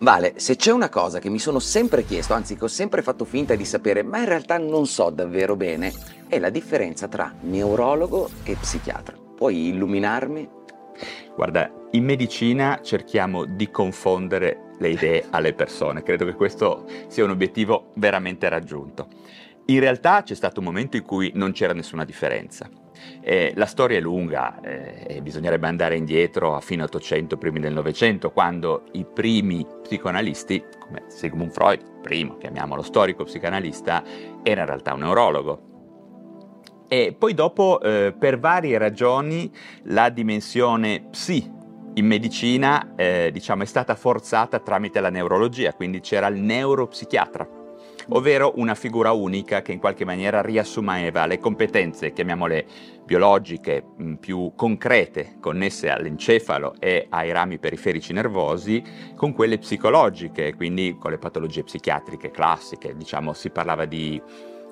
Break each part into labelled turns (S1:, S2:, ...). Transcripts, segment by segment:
S1: Vale, se c'è una cosa che mi sono sempre chiesto, anzi che ho sempre fatto finta di sapere, ma in realtà non so davvero bene, è la differenza tra neurologo e psichiatra. Puoi illuminarmi?
S2: Guarda, in medicina cerchiamo di confondere le idee alle persone, credo che questo sia un obiettivo veramente raggiunto. In realtà c'è stato un momento in cui non c'era nessuna differenza. Eh, la storia è lunga eh, e bisognerebbe andare indietro a fine 800, primi del Novecento, quando i primi psicoanalisti, come Sigmund Freud, primo, chiamiamolo storico psicanalista, era in realtà un neurologo. E poi dopo, eh, per varie ragioni, la dimensione psi in medicina eh, diciamo, è stata forzata tramite la neurologia, quindi c'era il neuropsichiatra ovvero una figura unica che in qualche maniera riassumeva le competenze, chiamiamole biologiche, mm, più concrete, connesse all'encefalo e ai rami periferici nervosi, con quelle psicologiche, quindi con le patologie psichiatriche classiche, diciamo si parlava di,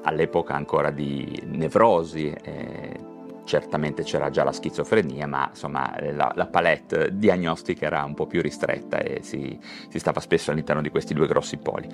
S2: all'epoca ancora di nevrosi, eh, certamente c'era già la schizofrenia, ma insomma la, la, palette diagnostica era un po' più ristretta e si, si stava spesso all'interno di questi due grossi poli.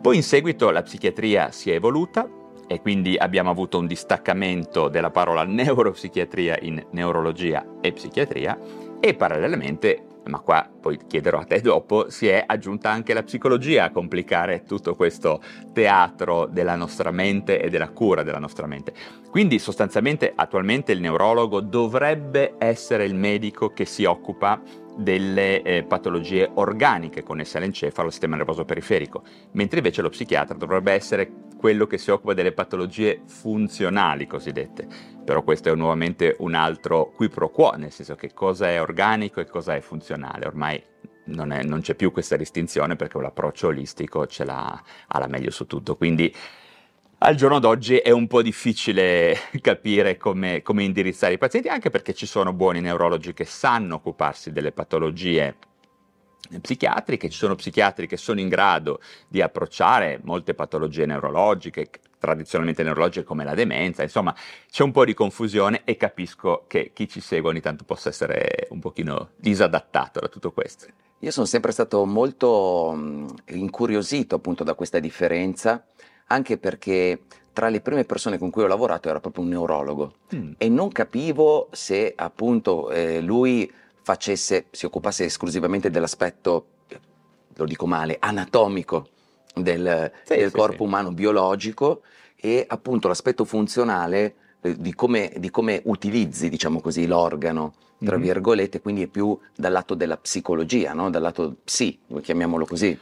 S2: Poi in seguito la psichiatria si è evoluta e quindi abbiamo avuto un distaccamento della parola neuropsichiatria in neurologia e psichiatria e parallelamente, ma qua poi chiederò a te dopo, si è aggiunta anche la psicologia a complicare tutto questo teatro della nostra mente e della cura della nostra mente. Quindi sostanzialmente attualmente il neurologo dovrebbe essere il medico che si occupa delle eh, patologie organiche connesse all'encefalo, al sistema nervoso periferico, mentre invece lo psichiatra dovrebbe essere quello che si occupa delle patologie funzionali cosiddette. Però questo è nuovamente un altro qui pro quo, nel senso che cosa è organico e cosa è funzionale. Ormai non, è, non c'è più questa distinzione perché l'approccio olistico ce l'ha alla meglio su tutto. Quindi al giorno d'oggi è un po' difficile capire come, come, indirizzare i pazienti, anche perché ci sono buoni neurologi che sanno occuparsi delle patologie psichiatriche, ci sono psichiatri che sono in grado di approcciare molte patologie neurologiche, tradizionalmente neurologiche come la demenza, insomma c'è un po' di confusione e capisco che chi ci segue ogni tanto possa essere un pochino disadattato da tutto questo.
S1: Io sono sempre stato molto incuriosito appunto da questa differenza anche perché tra le prime persone con cui ho lavorato era proprio un neurologo mm. e non capivo se appunto eh, lui facesse, si occupasse esclusivamente dell'aspetto, lo dico male, anatomico del, sì, del sì, corpo sì. umano biologico e appunto l'aspetto funzionale eh, di, come, di, come, utilizzi, diciamo così, l'organo, tra mm-hmm. virgolette, quindi è più dal lato della psicologia, no? dal lato psi, chiamiamolo così.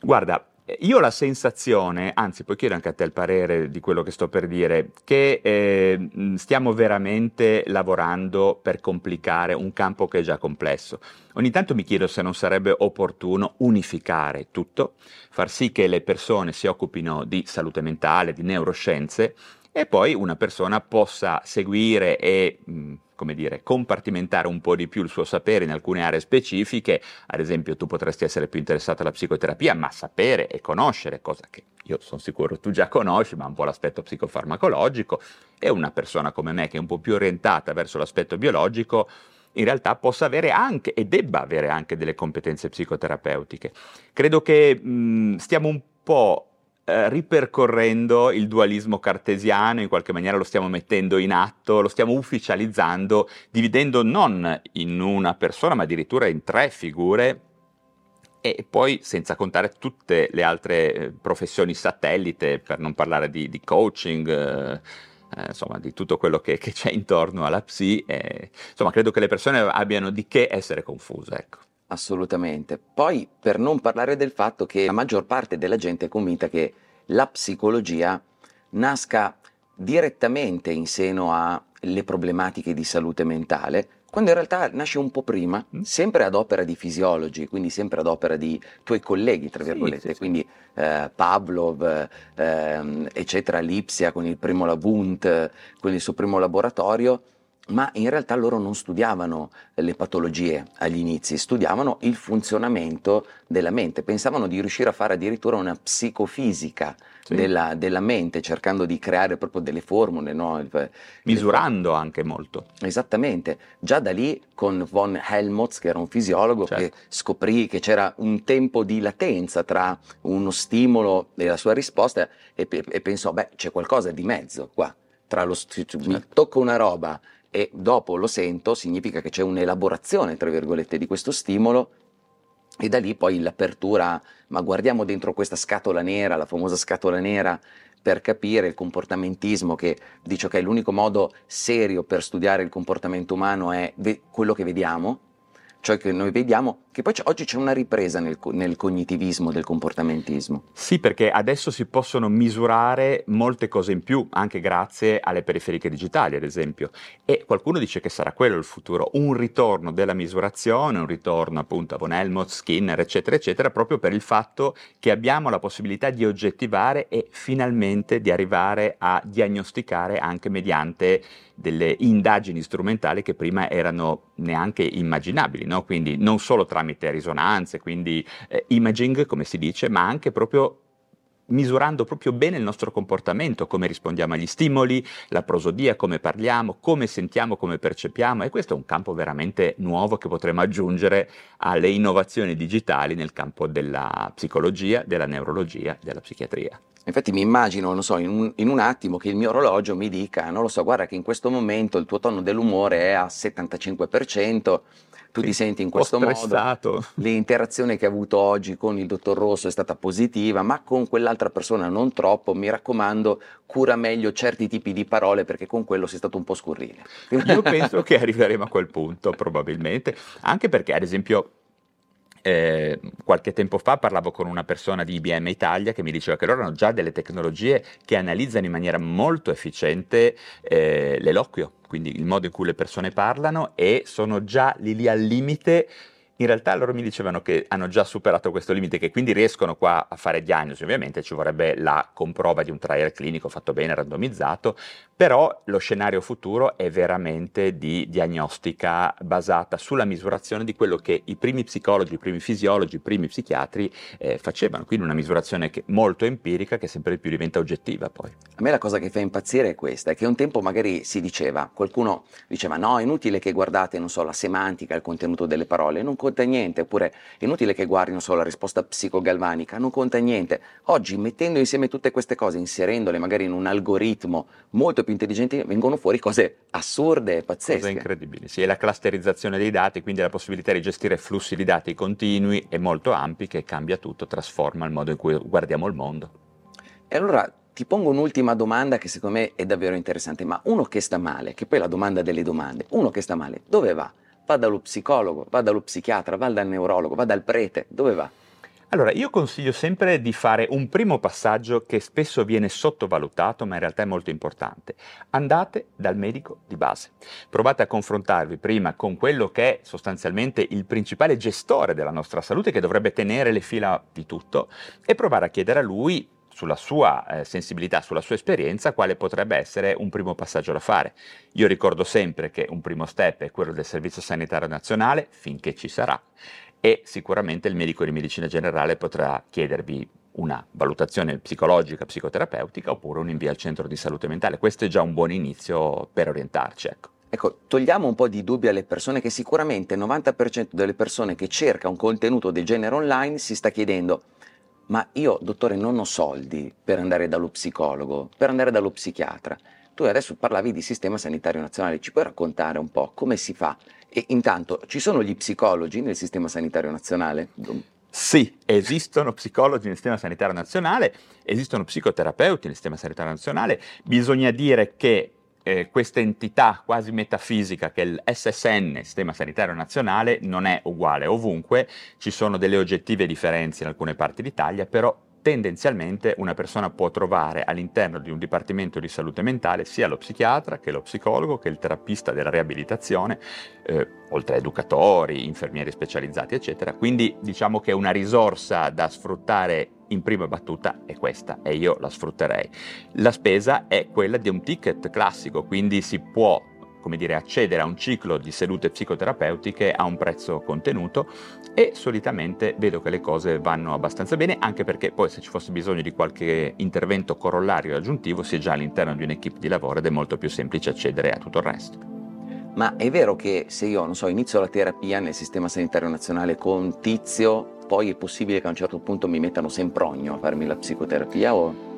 S2: Guarda, io ho la sensazione, anzi poi chiedo anche a te il parere di quello che sto per dire, che eh, stiamo veramente lavorando per complicare un campo che è già complesso. Ogni tanto mi chiedo se non sarebbe opportuno unificare tutto, far sì che le persone si occupino di salute mentale, di neuroscienze e poi una persona possa seguire e mh, come dire, compartimentare un po' di più il suo sapere in alcune aree specifiche, ad esempio tu potresti essere più interessato alla psicoterapia, ma sapere e conoscere, cosa che io sono sicuro tu già conosci, ma un po' l'aspetto psicofarmacologico, e una persona come me che è un po' più orientata verso l'aspetto biologico, in realtà possa avere anche e debba avere anche delle competenze psicoterapeutiche. Credo che mh, stiamo un po' Eh, ripercorrendo il dualismo cartesiano, in qualche maniera lo stiamo mettendo in atto, lo stiamo ufficializzando, dividendo non in una persona, ma addirittura in tre figure e poi senza contare tutte le altre eh, professioni satellite, per non parlare di, di coaching, eh, eh, insomma di tutto quello che, che, c'è intorno alla psi, eh, insomma credo che le persone abbiano di che essere confuse. Ecco.
S1: Assolutamente. Poi per non parlare del fatto che la maggior parte della gente è convinta che la psicologia nasca direttamente in seno alle problematiche di salute mentale, quando in realtà nasce un po' prima, mm. sempre ad opera di fisiologi, quindi sempre ad opera di tuoi colleghi, tra virgolette, sì, sì, quindi eh, Pavlov, eh, eccetera, Lipsia con il primo Lavunt, con il suo primo laboratorio, ma in realtà loro non studiavano le patologie agli inizi, studiavano il funzionamento della mente, pensavano di riuscire a fare addirittura una psicofisica sì. della, della, mente, cercando di creare proprio delle formule. No?
S2: Misurando le... anche molto.
S1: Esattamente, già da lì con von Helmholtz, che era un fisiologo, certo. che scoprì che c'era un tempo di latenza tra uno stimolo e la sua risposta e, e pensò, beh, c'è qualcosa di mezzo qua. Tra lo st- certo. tocco una roba e dopo lo sento, significa che c'è un'elaborazione, tra virgolette, di questo stimolo e da lì poi l'apertura, ma guardiamo dentro questa scatola nera, la famosa scatola nera, per capire il comportamentismo che dice che l'unico modo serio per studiare il comportamento umano è quello che vediamo, cioè che noi vediamo che poi oggi c'è una ripresa nel, nel, cognitivismo del comportamentismo.
S2: Sì, perché adesso si possono misurare molte cose in più, anche grazie alle periferiche digitali, ad esempio. E qualcuno dice che sarà quello il futuro, un ritorno della misurazione, un ritorno appunto a Von Helmholtz, Skinner, eccetera, eccetera, proprio per il fatto che abbiamo la possibilità di oggettivare e finalmente di arrivare a diagnosticare anche mediante delle indagini strumentali che prima erano neanche immaginabili, no? Quindi non solo tramite risonanze, quindi eh, imaging come si dice, ma anche proprio misurando proprio bene il nostro comportamento, come rispondiamo agli stimoli, la prosodia, come parliamo, come sentiamo, come percepiamo e questo è un campo veramente nuovo che potremo aggiungere alle innovazioni digitali nel campo della psicologia, della neurologia, della psichiatria.
S1: Infatti mi immagino, non so, in un, in un, attimo che il mio orologio mi dica, non lo so, guarda che in questo momento il tuo tono dell'umore è al 75%, tu sì, ti senti in questo modo, l'interazione che hai avuto oggi con il dottor Rosso è stata positiva, ma con quell'altra persona non troppo, mi raccomando, cura meglio certi tipi di parole perché con quello sei stato un po' scurrile.
S2: Io penso che arriveremo a quel punto probabilmente, anche perché ad esempio eh, qualche tempo fa parlavo con una persona di IBM Italia che mi diceva che loro hanno già delle tecnologie che analizzano in maniera molto efficiente eh, l'eloquio, quindi il modo in cui le persone parlano e sono già lì lì al limite in realtà loro mi dicevano che hanno già superato questo limite, che quindi riescono qua a fare diagnosi, ovviamente ci vorrebbe la comprova di un trial clinico fatto bene, randomizzato, però lo scenario futuro è veramente di diagnostica basata sulla misurazione di quello che i primi psicologi, i primi fisiologi, i primi psichiatri eh, facevano, quindi una misurazione molto empirica che sempre più diventa oggettiva poi.
S1: A me la cosa che fa impazzire è questa, è che un tempo magari si diceva, qualcuno diceva no, è inutile che guardate, non so, la semantica, il contenuto delle parole, non conta niente, oppure è inutile che guardino solo la risposta psicogalvanica, non conta niente. Oggi mettendo insieme tutte queste cose, inserendole magari in un algoritmo molto più intelligente, vengono fuori cose assurde e pazzesche.
S2: Cose incredibili, sì, è la clusterizzazione dei dati, quindi la possibilità di gestire flussi di dati continui e molto ampi che cambia tutto, trasforma il modo in cui guardiamo il mondo.
S1: E allora ti pongo un'ultima domanda che secondo me è davvero interessante, ma uno che sta male, che poi è la domanda delle domande, uno che sta male, dove va? Va dallo psicologo, va dallo psichiatra, va dal neurologo, va dal prete, dove va?
S2: Allora, io consiglio sempre di fare un primo passaggio che spesso viene sottovalutato, ma in realtà è molto importante. Andate dal medico di base. Provate a confrontarvi prima con quello che è sostanzialmente il principale gestore della nostra salute, che dovrebbe tenere le fila di tutto, e provare a chiedere a lui sulla sua eh, sensibilità, sulla sua esperienza, quale potrebbe essere un primo passaggio da fare. Io ricordo sempre che un primo step è quello del Servizio Sanitario Nazionale, finché ci sarà, e sicuramente il medico di medicina generale potrà chiedervi una valutazione psicologica, psicoterapeutica oppure un invio al centro di salute mentale. Questo è già un buon inizio per orientarci. Ecco.
S1: Ecco, togliamo un po' di dubbi alle persone che sicuramente il 90% delle persone che cerca un contenuto del genere online si sta chiedendo ma io, dottore, non ho soldi per andare dallo psicologo, per andare dallo psichiatra. Tu adesso parlavi di sistema sanitario nazionale, ci puoi raccontare un po' come si fa? E intanto, ci sono gli psicologi nel sistema sanitario nazionale?
S2: Sì, esistono psicologi nel sistema sanitario nazionale, esistono psicoterapeuti nel sistema sanitario nazionale, bisogna dire che eh, questa entità quasi metafisica che è il SSN, Sistema Sanitario Nazionale, non è uguale ovunque, ci sono delle oggettive differenze in alcune parti d'Italia, però tendenzialmente una persona può trovare all'interno di un dipartimento di salute mentale sia lo psichiatra che lo psicologo che il terapista della riabilitazione, eh, oltre a educatori, infermieri specializzati, eccetera. Quindi diciamo che una risorsa da sfruttare in prima battuta è questa e io la sfrutterei. La spesa è quella di un ticket classico, quindi si può come dire, accedere a un ciclo di sedute psicoterapeutiche a un prezzo contenuto e solitamente vedo che le cose vanno abbastanza bene, anche perché poi se ci fosse bisogno di qualche intervento corollario aggiuntivo si è già all'interno di un'equipe di lavoro ed è molto più semplice accedere a tutto il resto.
S1: Ma è vero che se io, non so, inizio la terapia nel sistema sanitario nazionale con tizio, poi è possibile che a un certo punto mi mettano Sempronio a farmi la psicoterapia o...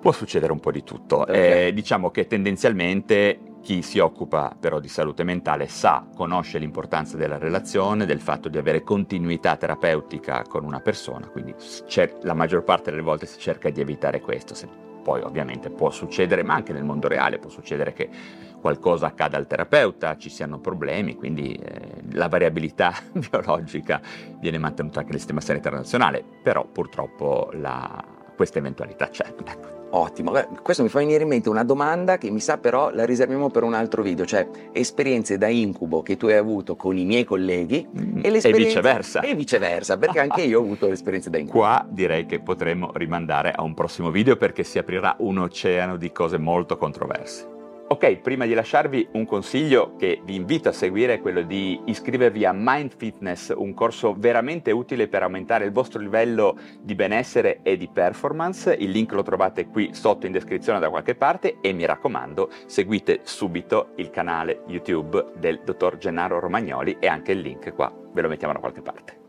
S2: Può succedere un po' di tutto. Okay. Eh, diciamo che tendenzialmente chi si occupa però di salute mentale sa, conosce l'importanza della relazione, del fatto di avere continuità terapeutica con una persona, quindi la maggior parte delle volte si cerca di evitare questo. Se poi ovviamente può succedere, ma anche nel mondo reale può succedere che qualcosa accada al terapeuta, ci siano problemi, quindi eh, la variabilità biologica viene mantenuta anche nel sistema sanitario nazionale, però purtroppo la, questa eventualità c'è. Ecco.
S1: Ottimo, questo mi fa venire in mente una domanda che mi sa però la riserviamo per un altro video, cioè esperienze da incubo che tu hai avuto con i miei colleghi
S2: mm, e, e viceversa.
S1: E viceversa, perché anche io ho avuto esperienze da incubo.
S2: Qua direi che potremmo rimandare a un prossimo video perché si aprirà un oceano di cose molto controverse. Ok, prima di lasciarvi un consiglio che vi invito a seguire è quello di iscrivervi a Mind Fitness, un corso veramente utile per aumentare il vostro livello di benessere e di performance. Il link lo trovate qui sotto in descrizione da qualche parte e mi raccomando, seguite subito il canale YouTube del dottor Gennaro Romagnoli e anche il link qua ve lo mettiamo da qualche parte.